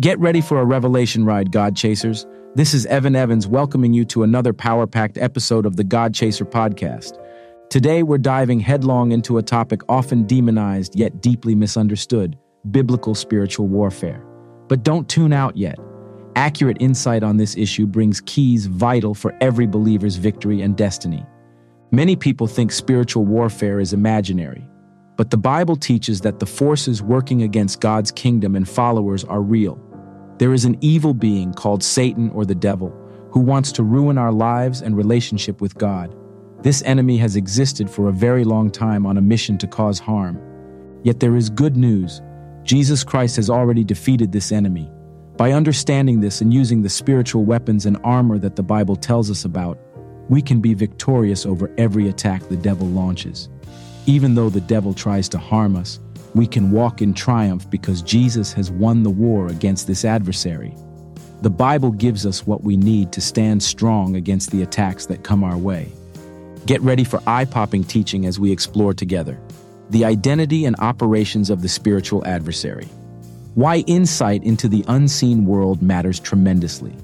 Get ready for a revelation ride, God Chasers. This is Evan Evans welcoming you to another power packed episode of the God Chaser podcast. Today, we're diving headlong into a topic often demonized yet deeply misunderstood biblical spiritual warfare. But don't tune out yet. Accurate insight on this issue brings keys vital for every believer's victory and destiny. Many people think spiritual warfare is imaginary, but the Bible teaches that the forces working against God's kingdom and followers are real. There is an evil being called Satan or the devil who wants to ruin our lives and relationship with God. This enemy has existed for a very long time on a mission to cause harm. Yet there is good news. Jesus Christ has already defeated this enemy. By understanding this and using the spiritual weapons and armor that the Bible tells us about, we can be victorious over every attack the devil launches. Even though the devil tries to harm us, we can walk in triumph because Jesus has won the war against this adversary. The Bible gives us what we need to stand strong against the attacks that come our way. Get ready for eye popping teaching as we explore together the identity and operations of the spiritual adversary. Why insight into the unseen world matters tremendously.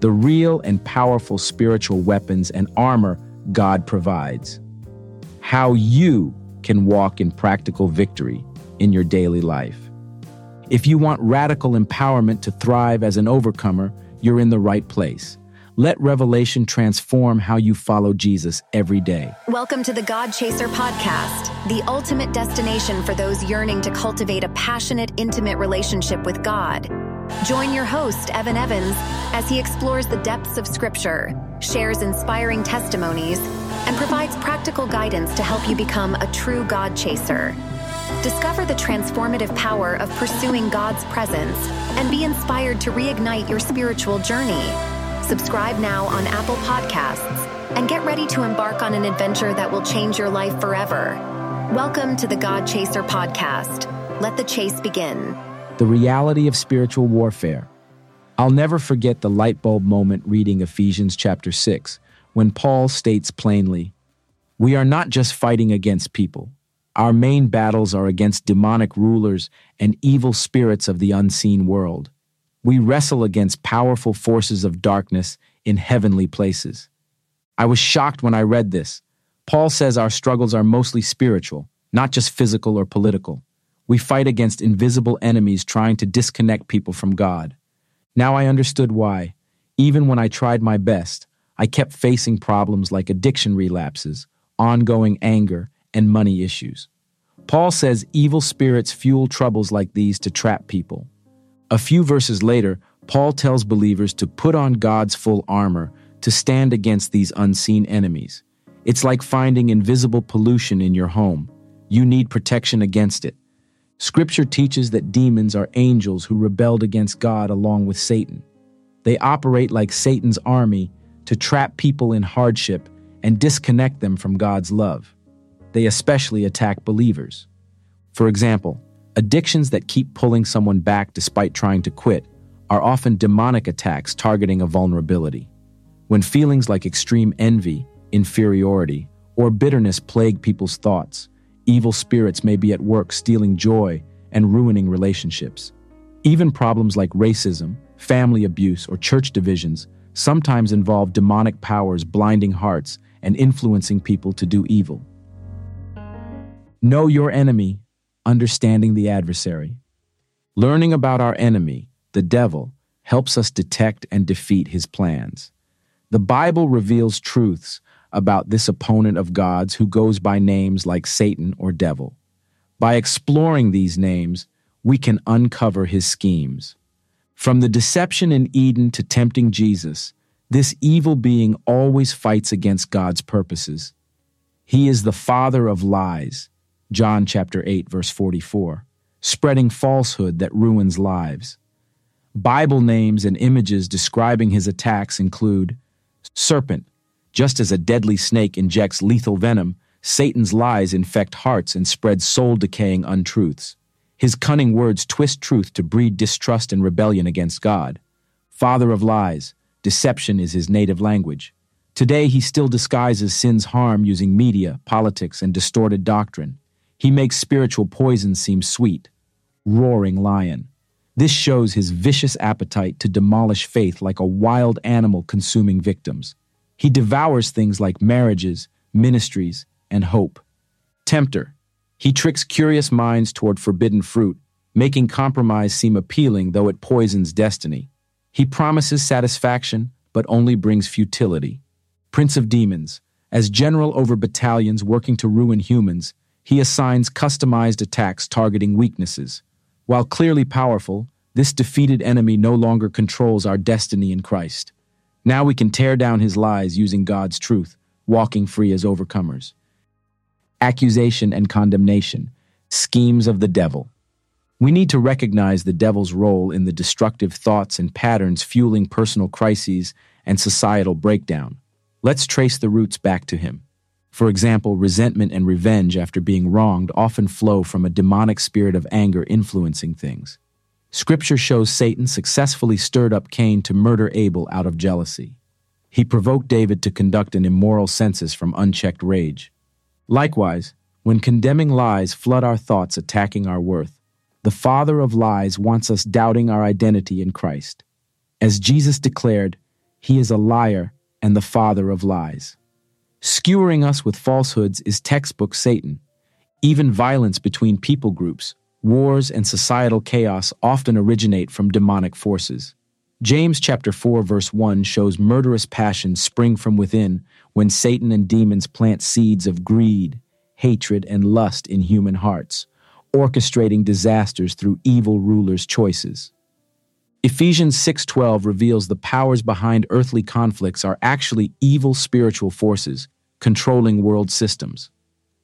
The real and powerful spiritual weapons and armor God provides. How you can walk in practical victory in your daily life. If you want radical empowerment to thrive as an overcomer, you're in the right place. Let revelation transform how you follow Jesus every day. Welcome to the God Chaser Podcast, the ultimate destination for those yearning to cultivate a passionate, intimate relationship with God. Join your host, Evan Evans, as he explores the depths of Scripture, shares inspiring testimonies, and provides practical guidance to help you become a true God chaser. Discover the transformative power of pursuing God's presence and be inspired to reignite your spiritual journey. Subscribe now on Apple Podcasts and get ready to embark on an adventure that will change your life forever. Welcome to the God Chaser podcast. Let the chase begin. The reality of spiritual warfare. I'll never forget the light bulb moment reading Ephesians chapter 6 when Paul states plainly, We are not just fighting against people. Our main battles are against demonic rulers and evil spirits of the unseen world. We wrestle against powerful forces of darkness in heavenly places. I was shocked when I read this. Paul says our struggles are mostly spiritual, not just physical or political. We fight against invisible enemies trying to disconnect people from God. Now I understood why. Even when I tried my best, I kept facing problems like addiction relapses, ongoing anger, and money issues. Paul says evil spirits fuel troubles like these to trap people. A few verses later, Paul tells believers to put on God's full armor to stand against these unseen enemies. It's like finding invisible pollution in your home. You need protection against it. Scripture teaches that demons are angels who rebelled against God along with Satan. They operate like Satan's army to trap people in hardship and disconnect them from God's love. They especially attack believers. For example, Addictions that keep pulling someone back despite trying to quit are often demonic attacks targeting a vulnerability. When feelings like extreme envy, inferiority, or bitterness plague people's thoughts, evil spirits may be at work stealing joy and ruining relationships. Even problems like racism, family abuse, or church divisions sometimes involve demonic powers blinding hearts and influencing people to do evil. Know your enemy understanding the adversary. Learning about our enemy, the devil, helps us detect and defeat his plans. The Bible reveals truths about this opponent of God's who goes by names like Satan or devil. By exploring these names, we can uncover his schemes. From the deception in Eden to tempting Jesus, this evil being always fights against God's purposes. He is the father of lies John chapter 8 verse 44, spreading falsehood that ruins lives. Bible names and images describing his attacks include serpent, just as a deadly snake injects lethal venom, Satan's lies infect hearts and spread soul-decaying untruths. His cunning words twist truth to breed distrust and rebellion against God. Father of lies, deception is his native language. Today he still disguises sin's harm using media, politics, and distorted doctrine. He makes spiritual poison seem sweet. Roaring lion. This shows his vicious appetite to demolish faith like a wild animal consuming victims. He devours things like marriages, ministries, and hope. Tempter. He tricks curious minds toward forbidden fruit, making compromise seem appealing though it poisons destiny. He promises satisfaction, but only brings futility. Prince of Demons. As general over battalions working to ruin humans, he assigns customized attacks targeting weaknesses. While clearly powerful, this defeated enemy no longer controls our destiny in Christ. Now we can tear down his lies using God's truth, walking free as overcomers. Accusation and condemnation, schemes of the devil. We need to recognize the devil's role in the destructive thoughts and patterns fueling personal crises and societal breakdown. Let's trace the roots back to him. For example, resentment and revenge after being wronged often flow from a demonic spirit of anger influencing things. Scripture shows Satan successfully stirred up Cain to murder Abel out of jealousy. He provoked David to conduct an immoral census from unchecked rage. Likewise, when condemning lies flood our thoughts attacking our worth, the father of lies wants us doubting our identity in Christ. As Jesus declared, he is a liar and the father of lies. Skewering us with falsehoods is textbook Satan. Even violence between people groups, wars, and societal chaos often originate from demonic forces. James chapter 4 verse 1 shows murderous passions spring from within when Satan and demons plant seeds of greed, hatred, and lust in human hearts orchestrating disasters through evil rulers' choices. Ephesians 6:12 reveals the powers behind earthly conflicts are actually evil spiritual forces controlling world systems.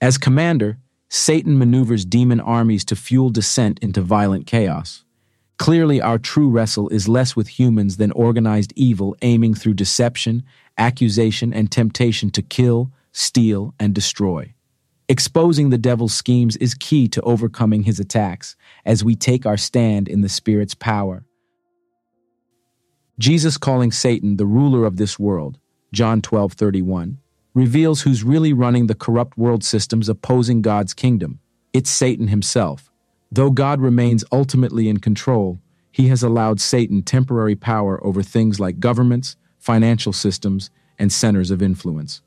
As commander, Satan maneuvers demon armies to fuel descent into violent chaos. Clearly, our true wrestle is less with humans than organized evil aiming through deception, accusation, and temptation to kill, steal, and destroy. Exposing the devil's schemes is key to overcoming his attacks as we take our stand in the Spirit's power. Jesus calling Satan the ruler of this world, John 12 31, reveals who's really running the corrupt world systems opposing God's kingdom. It's Satan himself. Though God remains ultimately in control, he has allowed Satan temporary power over things like governments, financial systems, and centers of influence.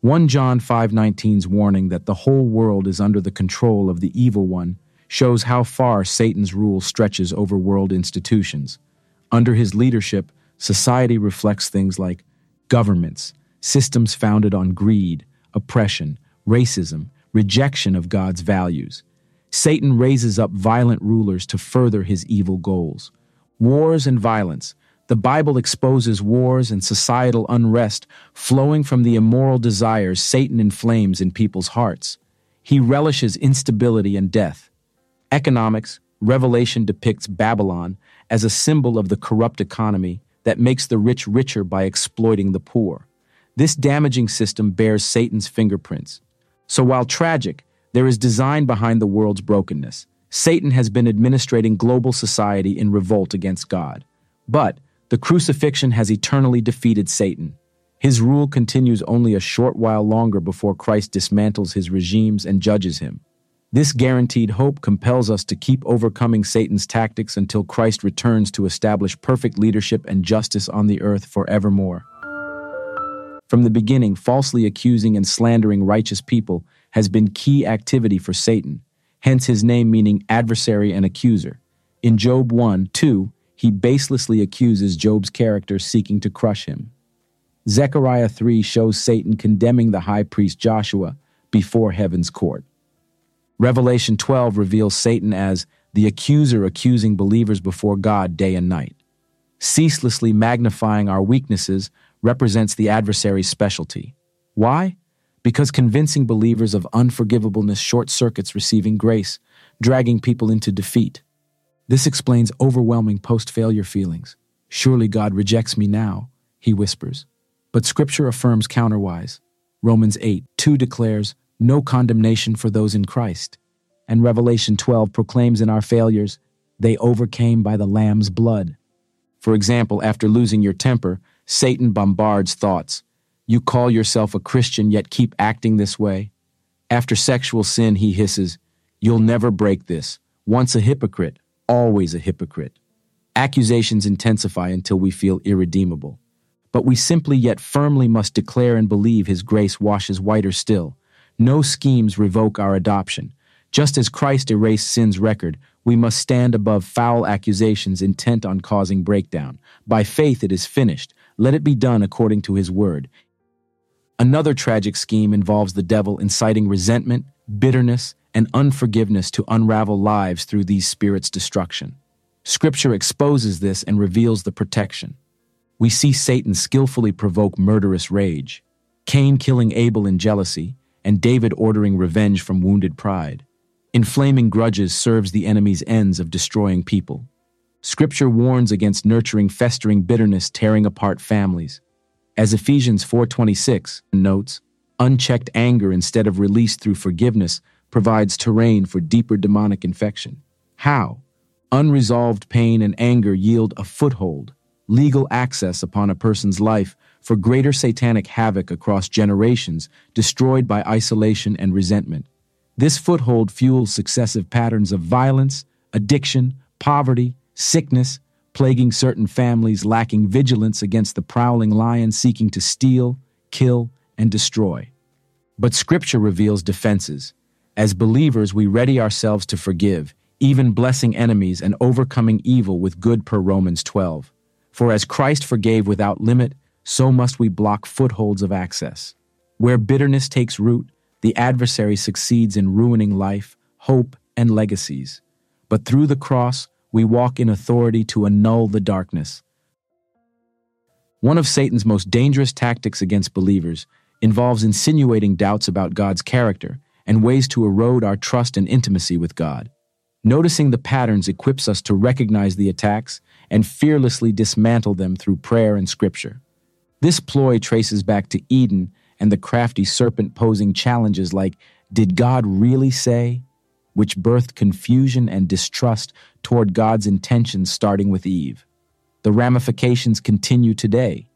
1 John 5:19's warning that the whole world is under the control of the evil one shows how far Satan's rule stretches over world institutions. Under his leadership, society reflects things like governments, systems founded on greed, oppression, racism, rejection of God's values. Satan raises up violent rulers to further his evil goals. Wars and violence, the Bible exposes wars and societal unrest flowing from the immoral desires Satan inflames in people's hearts. He relishes instability and death. Economics, Revelation depicts Babylon as a symbol of the corrupt economy that makes the rich richer by exploiting the poor. This damaging system bears Satan's fingerprints. So while tragic, there is design behind the world's brokenness. Satan has been administrating global society in revolt against God. But the crucifixion has eternally defeated Satan. His rule continues only a short while longer before Christ dismantles his regimes and judges him. This guaranteed hope compels us to keep overcoming Satan's tactics until Christ returns to establish perfect leadership and justice on the earth forevermore. From the beginning, falsely accusing and slandering righteous people has been key activity for Satan, hence his name meaning adversary and accuser. In Job 1 2, he baselessly accuses Job's character seeking to crush him. Zechariah 3 shows Satan condemning the high priest Joshua before heaven's court. Revelation 12 reveals Satan as the accuser accusing believers before God day and night. Ceaselessly magnifying our weaknesses represents the adversary's specialty. Why? Because convincing believers of unforgivableness short circuits receiving grace, dragging people into defeat. This explains overwhelming post failure feelings. Surely God rejects me now, he whispers. But Scripture affirms counterwise. Romans 8 2 declares, No condemnation for those in Christ. And Revelation 12 proclaims in our failures, They overcame by the Lamb's blood. For example, after losing your temper, Satan bombards thoughts. You call yourself a Christian yet keep acting this way. After sexual sin, he hisses, You'll never break this. Once a hypocrite, always a hypocrite. Accusations intensify until we feel irredeemable. But we simply yet firmly must declare and believe His grace washes whiter still. No schemes revoke our adoption. Just as Christ erased sin's record, we must stand above foul accusations intent on causing breakdown. By faith it is finished. Let it be done according to his word. Another tragic scheme involves the devil inciting resentment, bitterness, and unforgiveness to unravel lives through these spirits' destruction. Scripture exposes this and reveals the protection. We see Satan skillfully provoke murderous rage, Cain killing Abel in jealousy, and David ordering revenge from wounded pride. Inflaming grudges serves the enemy's ends of destroying people. Scripture warns against nurturing festering bitterness tearing apart families. As Ephesians 4:26 notes, unchecked anger instead of released through forgiveness provides terrain for deeper demonic infection. How? Unresolved pain and anger yield a foothold, legal access upon a person's life for greater satanic havoc across generations destroyed by isolation and resentment. This foothold fuels successive patterns of violence, addiction, poverty, sickness, plaguing certain families lacking vigilance against the prowling lion seeking to steal, kill, and destroy. But Scripture reveals defenses. As believers, we ready ourselves to forgive, even blessing enemies and overcoming evil with good per Romans 12. For as Christ forgave without limit, so must we block footholds of access. Where bitterness takes root, the adversary succeeds in ruining life, hope, and legacies. But through the cross, we walk in authority to annul the darkness. One of Satan's most dangerous tactics against believers involves insinuating doubts about God's character and ways to erode our trust and intimacy with God. Noticing the patterns equips us to recognize the attacks and fearlessly dismantle them through prayer and scripture. This ploy traces back to Eden and the crafty serpent posing challenges like, Did God really say? which birthed confusion and distrust toward God's intentions starting with Eve. The ramifications continue today.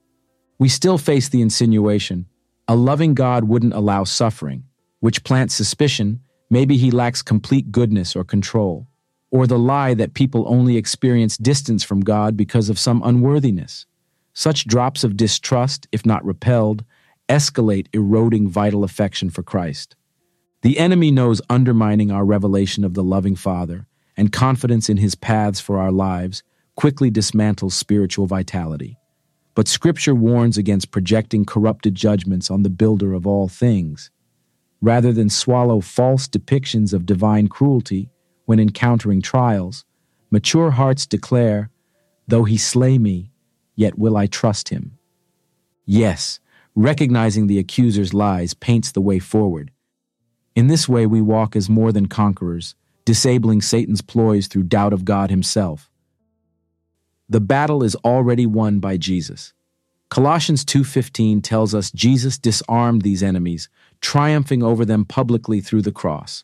We still face the insinuation a loving God wouldn't allow suffering, which plants suspicion maybe he lacks complete goodness or control, or the lie that people only experience distance from God because of some unworthiness. Such drops of distrust, if not repelled, escalate eroding vital affection for Christ. The enemy knows undermining our revelation of the loving Father and confidence in his paths for our lives quickly dismantles spiritual vitality. But Scripture warns against projecting corrupted judgments on the builder of all things. Rather than swallow false depictions of divine cruelty when encountering trials, mature hearts declare, Though he slay me, yet will I trust him. Yes, recognizing the accuser's lies paints the way forward. In this way, we walk as more than conquerors, disabling Satan's ploys through doubt of God himself. The battle is already won by Jesus. Colossians 2:15 tells us Jesus disarmed these enemies, triumphing over them publicly through the cross.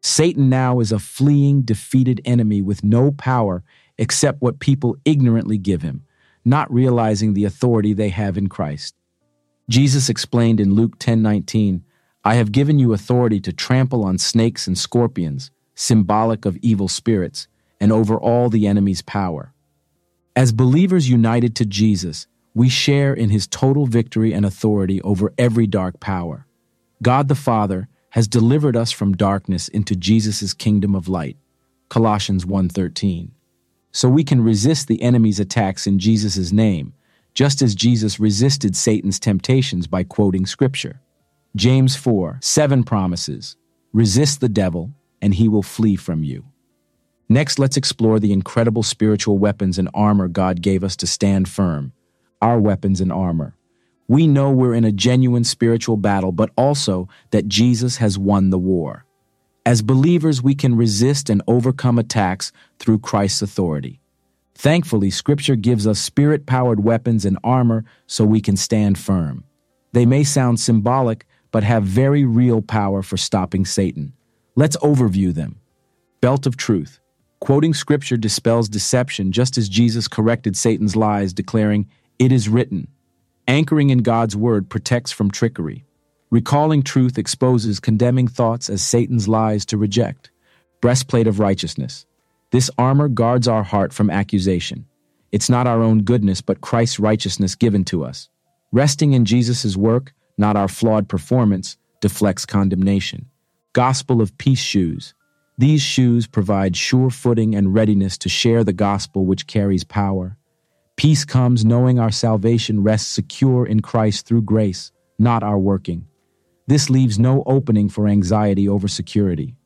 Satan now is a fleeing, defeated enemy with no power except what people ignorantly give him not realizing the authority they have in Christ. Jesus explained in Luke 10:19, "I have given you authority to trample on snakes and scorpions, symbolic of evil spirits, and over all the enemy's power." As believers united to Jesus, we share in his total victory and authority over every dark power. God the Father has delivered us from darkness into Jesus' kingdom of light. Colossians 1:13 so we can resist the enemy's attacks in Jesus' name, just as Jesus resisted Satan's temptations by quoting Scripture. James 4 7 promises, Resist the devil, and he will flee from you. Next, let's explore the incredible spiritual weapons and armor God gave us to stand firm. Our weapons and armor. We know we're in a genuine spiritual battle, but also that Jesus has won the war. As believers, we can resist and overcome attacks through Christ's authority. Thankfully, Scripture gives us spirit powered weapons and armor so we can stand firm. They may sound symbolic, but have very real power for stopping Satan. Let's overview them. Belt of Truth. Quoting Scripture dispels deception just as Jesus corrected Satan's lies, declaring, It is written. Anchoring in God's Word protects from trickery. Recalling truth exposes condemning thoughts as Satan's lies to reject. Breastplate of righteousness. This armor guards our heart from accusation. It's not our own goodness, but Christ's righteousness given to us. Resting in Jesus' work, not our flawed performance, deflects condemnation. Gospel of Peace Shoes. These shoes provide sure footing and readiness to share the gospel which carries power. Peace comes knowing our salvation rests secure in Christ through grace, not our working. This leaves no opening for anxiety over security.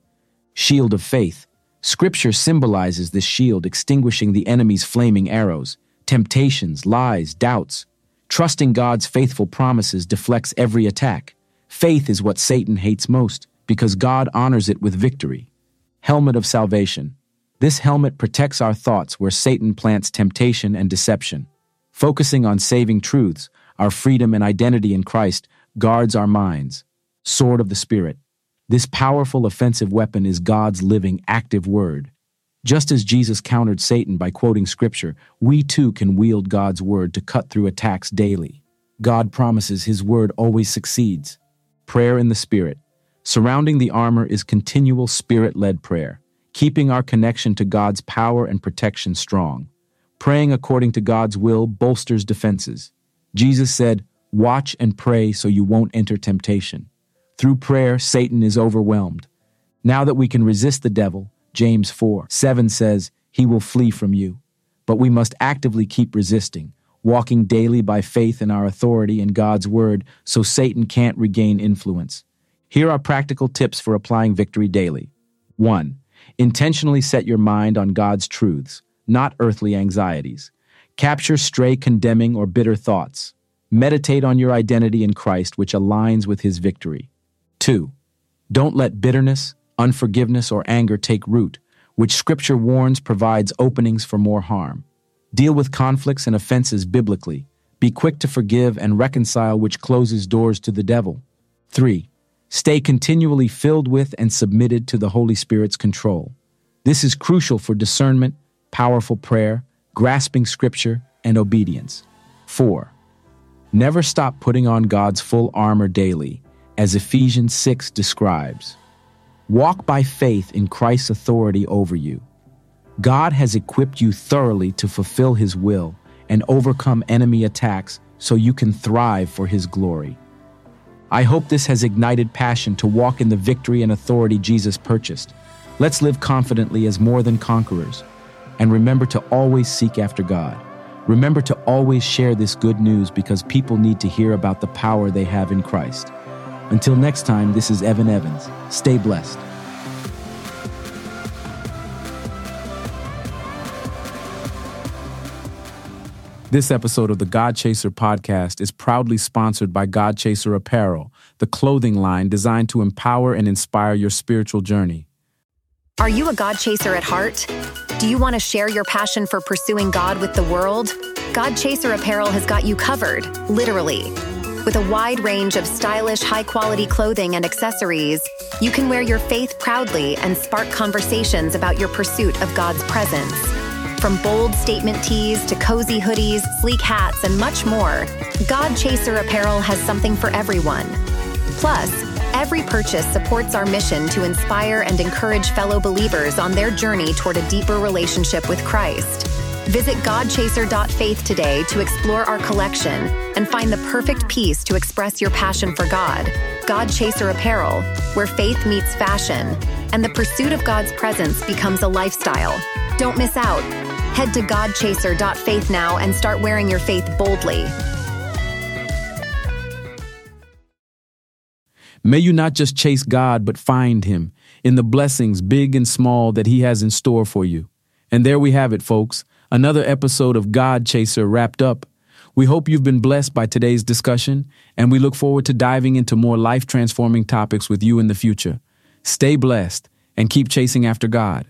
Shield of Faith. Scripture symbolizes this shield extinguishing the enemy's flaming arrows, temptations, lies, doubts. Trusting God's faithful promises deflects every attack. Faith is what Satan hates most because God honors it with victory. Helmet of Salvation. This helmet protects our thoughts where Satan plants temptation and deception. Focusing on saving truths, our freedom and identity in Christ guards our minds. Sword of the Spirit. This powerful offensive weapon is God's living, active word. Just as Jesus countered Satan by quoting Scripture, we too can wield God's word to cut through attacks daily. God promises His word always succeeds. Prayer in the Spirit. Surrounding the armor is continual Spirit led prayer, keeping our connection to God's power and protection strong. Praying according to God's will bolsters defenses. Jesus said, Watch and pray so you won't enter temptation. Through prayer, Satan is overwhelmed. Now that we can resist the devil, James 4 7 says, He will flee from you. But we must actively keep resisting, walking daily by faith in our authority in God's word so Satan can't regain influence. Here are practical tips for applying victory daily. 1. Intentionally set your mind on God's truths, not earthly anxieties. Capture stray condemning or bitter thoughts. Meditate on your identity in Christ, which aligns with his victory. 2. Don't let bitterness, unforgiveness, or anger take root, which Scripture warns provides openings for more harm. Deal with conflicts and offenses biblically. Be quick to forgive and reconcile, which closes doors to the devil. 3. Stay continually filled with and submitted to the Holy Spirit's control. This is crucial for discernment, powerful prayer, grasping Scripture, and obedience. 4. Never stop putting on God's full armor daily as Ephesians 6 describes. Walk by faith in Christ's authority over you. God has equipped you thoroughly to fulfill His will and overcome enemy attacks so you can thrive for His glory. I hope this has ignited passion to walk in the victory and authority Jesus purchased. Let's live confidently as more than conquerors. And remember to always seek after God. Remember to always share this good news because people need to hear about the power they have in Christ. Until next time, this is Evan Evans. Stay blessed. This episode of the God Chaser podcast is proudly sponsored by God Chaser Apparel, the clothing line designed to empower and inspire your spiritual journey. Are you a God chaser at heart? Do you want to share your passion for pursuing God with the world? God Chaser Apparel has got you covered, literally. With a wide range of stylish, high quality clothing and accessories, you can wear your faith proudly and spark conversations about your pursuit of God's presence. From bold statement tees to cozy hoodies, sleek hats, and much more, God Chaser Apparel has something for everyone. Plus, every purchase supports our mission to inspire and encourage fellow believers on their journey toward a deeper relationship with Christ. Visit godchaser.faith today to explore our collection and find the perfect piece to express your passion for God. God Chaser Apparel, where faith meets fashion and the pursuit of God's presence becomes a lifestyle. Don't miss out. Head to godchaser.faith now and start wearing your faith boldly. May you not just chase God, but find Him in the blessings, big and small, that He has in store for you. And there we have it, folks. Another episode of God Chaser wrapped up. We hope you've been blessed by today's discussion, and we look forward to diving into more life transforming topics with you in the future. Stay blessed and keep chasing after God.